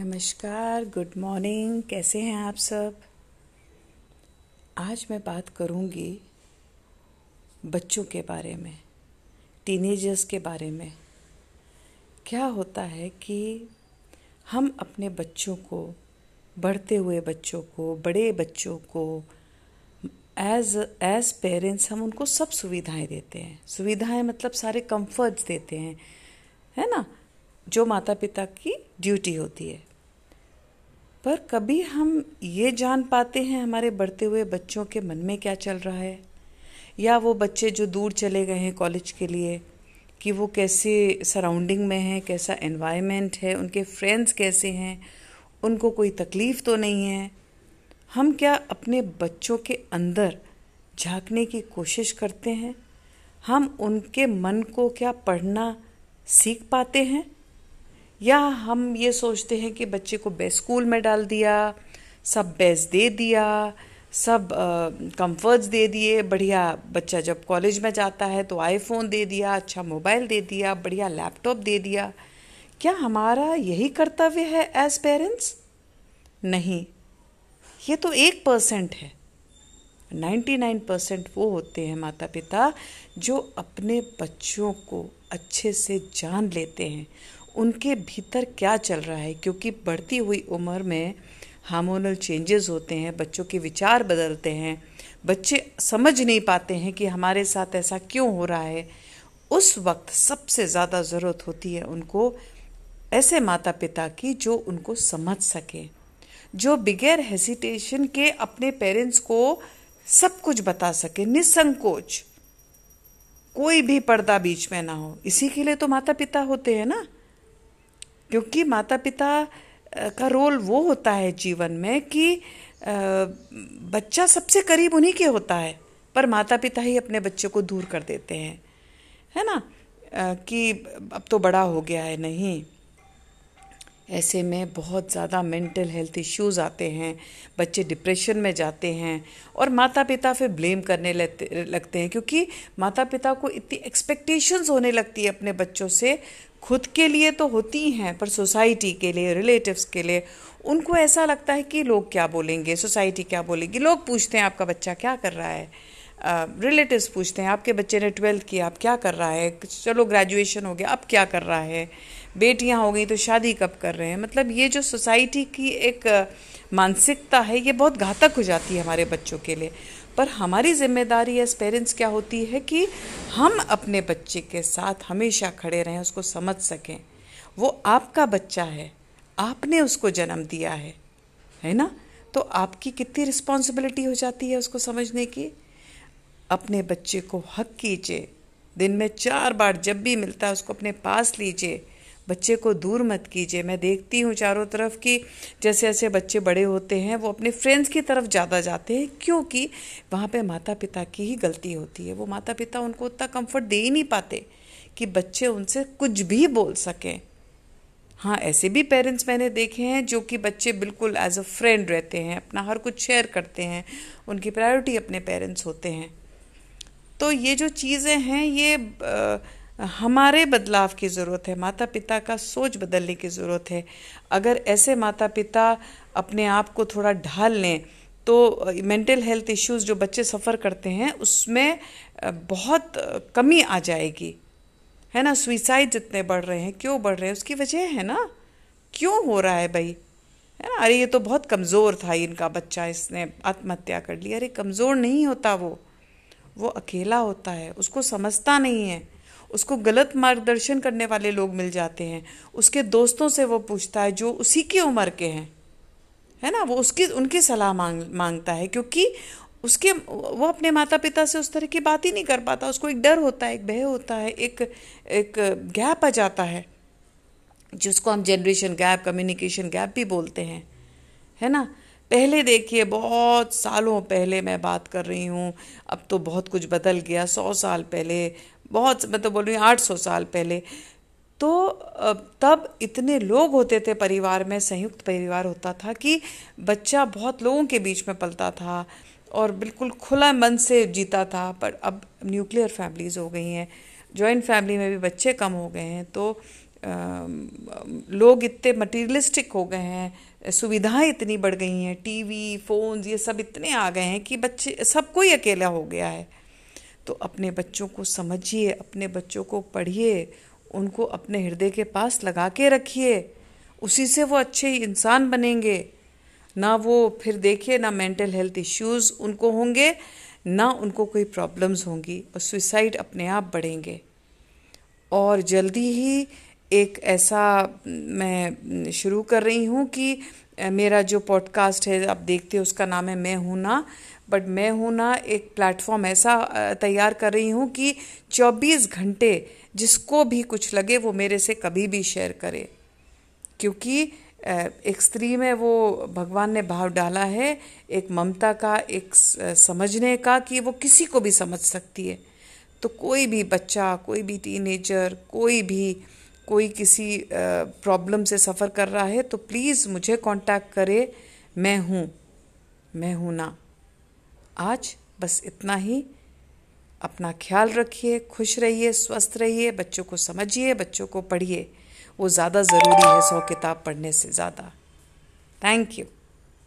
नमस्कार good morning कैसे हैं आप सब? आज मैं बात करूँगी बच्चों के बारे में टीनेजर्स के बारे में। क्या होता है कि हम अपने बच्चों को, बढ़ते हुए बच्चों को, बड़े बच्चों को एज एज पेरेंट्स हम उनको सब सुविधाएँ देते हैं। सुविधाएँ मतलब सारे कंफर्ट्स देते हैं, है ना? जो माता पिता की ड्यूटी होती है। पर कभी हम ये जान पाते हैं हमारे बढ़ते हुए बच्चों के मन में क्या चल रहा है? या वो बच्चे जो दूर चले गए हैं कॉलेज के लिए, कि वो कैसे सराउंडिंग में हैं, कैसा एनवायरनमेंट है, उनके फ्रेंड्स कैसे हैं, उनको कोई तकलीफ़ तो नहीं है? हम क्या अपने बच्चों के अंदर झांकने की कोशिश करते हैं? हम उनके मन को क्या पढ़ना सीख पाते हैं? या हम ये सोचते हैं कि बच्चे को बेस्ट स्कूल में डाल दिया, सब बेस्ट दे दिया, सब कंफर्ट्स दे दिए, बढ़िया बच्चा जब कॉलेज में जाता है तो आईफोन दे दिया अच्छा मोबाइल दे दिया, बढ़िया लैपटॉप दे दिया। क्या हमारा यही कर्तव्य है एज पेरेंट्स नहीं। ये तो एक परसेंट है। नाइन्टी नाइन परसेंट वो होते हैं माता पिता जो अपने बच्चों को अच्छे से जान लेते हैं। उनके भीतर क्या चल रहा है? क्योंकि बढ़ती हुई उम्र में हार्मोनल चेंजेस होते हैं, बच्चों के विचार बदलते हैं, बच्चे समझ नहीं पाते हैं कि हमारे साथ ऐसा क्यों हो रहा है। उस वक्त सबसे ज़्यादा ज़रूरत होती है उनको ऐसे माता पिता की जो उनको समझ सके, जो बिगैर हेसिटेशन के अपने पेरेंट्स को सब कुछ बता सके, निसंकोच। कोई भी पर्दा बीच में ना हो। इसी के लिए तो माता पिता होते हैं ना। क्योंकि माता पिता का रोल वो होता है जीवन में कि बच्चा सबसे करीब उन्हीं के होता है, पर माता पिता ही अपने बच्चे को दूर कर देते हैं। है ना? कि अब तो बड़ा हो गया है, नहीं। ऐसे में बहुत ज़्यादा मेंटल हेल्थ इश्यूज़ आते हैं, बच्चे डिप्रेशन में जाते हैं, और माता पिता फिर ब्लेम करने लगते हैं, क्योंकि माता पिता को इतनी एक्सपेक्टेशंस होने लगती है अपने बच्चों से खुद के लिए तो होती हैं, पर सोसाइटी के लिए रिलेटिव्स के लिए, उनको ऐसा लगता है कि लोग क्या बोलेंगे, सोसाइटी क्या बोलेगी? लोग पूछते हैं, आपका बच्चा क्या कर रहा है? रिलेटिव्स पूछते हैं, आपके बच्चे ने ट्वेल्थ किया, आप क्या कर रहा है? चलो ग्रेजुएशन हो गया, अब क्या कर रहा है? बेटियाँ हो गई तो शादी कब कर रहे हैं? मतलब ये जो सोसाइटी की एक मानसिकता है, ये बहुत घातक हो जाती है हमारे बच्चों के लिए। पर हमारी ज़िम्मेदारी एज पेरेंट्स क्या होती है कि हम अपने बच्चे के साथ हमेशा खड़े रहें, उसको समझ सकें। वो आपका बच्चा है, आपने उसको जन्म दिया है है ना? तो आपकी कितनी रिस्पॉन्सिबिलिटी हो जाती है उसको समझने की? अपने बच्चे को हक कीजिए, दिन में चार बार जब भी मिलता है उसको अपने पास लीजिए। बच्चे को दूर मत कीजिए। मैं देखती हूँ चारों तरफ़ कि जैसे जैसे बच्चे बड़े होते हैं वो अपने फ्रेंड्स की तरफ़ ज़्यादा जाते हैं क्योंकि वहाँ पे माता पिता की ही गलती होती है। वो माता पिता उनको उतना कंफर्ट दे ही नहीं पाते कि बच्चे उनसे कुछ भी बोल सकें। हाँ ऐसे भी पेरेंट्स मैंने देखे हैं जो कि बच्चे बिल्कुल एज अ फ्रेंड रहते हैं अपना हर कुछ शेयर करते हैं उनकी प्रायोरिटी अपने पेरेंट्स होते हैं। तो ये जो चीज़ें हैं ये आ, हमारे बदलाव की ज़रूरत है माता पिता का सोच बदलने की ज़रूरत है। अगर ऐसे माता पिता अपने आप को थोड़ा ढाल लें तो मेंटल हेल्थ इश्यूज़ जो बच्चे सफ़र करते हैं, उसमें बहुत कमी आ जाएगी। है ना? सुइसाइड जितने बढ़ रहे हैं, क्यों बढ़ रहे हैं? उसकी वजह है ना? क्यों हो रहा है भाई? है ना? अरे, ये तो बहुत कमज़ोर था इनका बच्चा, इसने आत्महत्या कर ली। अरे, कमज़ोर नहीं होता वो। वो अकेला होता है, उसको समझता नहीं है। उसको गलत मार्गदर्शन करने वाले लोग मिल जाते हैं। उसके दोस्तों से वो पूछता है, जो उसी की उम्र के हैं। है ना? वो उसकी, उनकी सलाह मांग, माँगता है, क्योंकि उसके, वो अपने माता पिता से उस तरह की बात ही नहीं कर पाता। उसको एक डर होता है, एक भय होता है, एक एक गैप आ जाता है, जिसको हम जनरेशन गैप कम्युनिकेशन गैप भी बोलते हैं। है ना? पहले देखिए, बहुत सालों पहले मैं बात कर रही हूँ। अब तो बहुत कुछ बदल गया, सौ साल पहले बहुत मतलब बोल रही हूँ आठ सौ साल पहले। तो तब इतने लोग होते थे परिवार में संयुक्त परिवार होता था कि बच्चा बहुत लोगों के बीच में पलता था और बिल्कुल खुला मन से जीता था। पर अब न्यूक्लियर फैमिलीज़ हो गई हैं जॉइंट फैमिली में भी बच्चे कम हो गए हैं तो आ, लोग इतने मटीरियलिस्टिक हो गए हैं सुविधाएँ इतनी बढ़ गई हैं टीवी फ़ोन ये सब इतने आ गए हैं कि बच्चे सब कोई अकेला हो गया है। तो अपने बच्चों को समझिए, अपने बच्चों को पढ़िए, उनको अपने हृदय के पास लगा के रखिए। उसी से वो अच्छे इंसान बनेंगे। ना वो फिर देखिए, ना मेंटल हेल्थ इश्यूज़ उनको होंगे, ना उनको कोई प्रॉब्लम्स होंगी और सुसाइड अपने आप बढ़ेंगे। और जल्दी ही एक ऐसा मैं शुरू कर रही हूँ कि मेरा जो पॉडकास्ट है, आप देखते हो उसका नाम है मैं हूँ ना। बट मैं हूँ ना एक प्लेटफॉर्म ऐसा तैयार कर रही हूँ कि 24 घंटे जिसको भी कुछ लगे वो मेरे से कभी भी शेयर करे। क्योंकि एक स्त्री में वो भगवान ने भाव डाला है, एक ममता का, एक समझने का कि वो किसी को भी समझ सकती है। तो कोई भी बच्चा, कोई भी टीनेजर कोई भी कोई किसी प्रॉब्लम से सफ़र कर रहा है तो प्लीज़ मुझे कांटेक्ट करे, मैं हूँ। मैं हूँ ना। आज बस इतना ही। अपना ख्याल रखिए, खुश रहिए, स्वस्थ रहिए, बच्चों को समझिए, बच्चों को पढ़िए। वो ज़्यादा ज़रूरी है सौ किताब पढ़ने से ज़्यादा। Thank you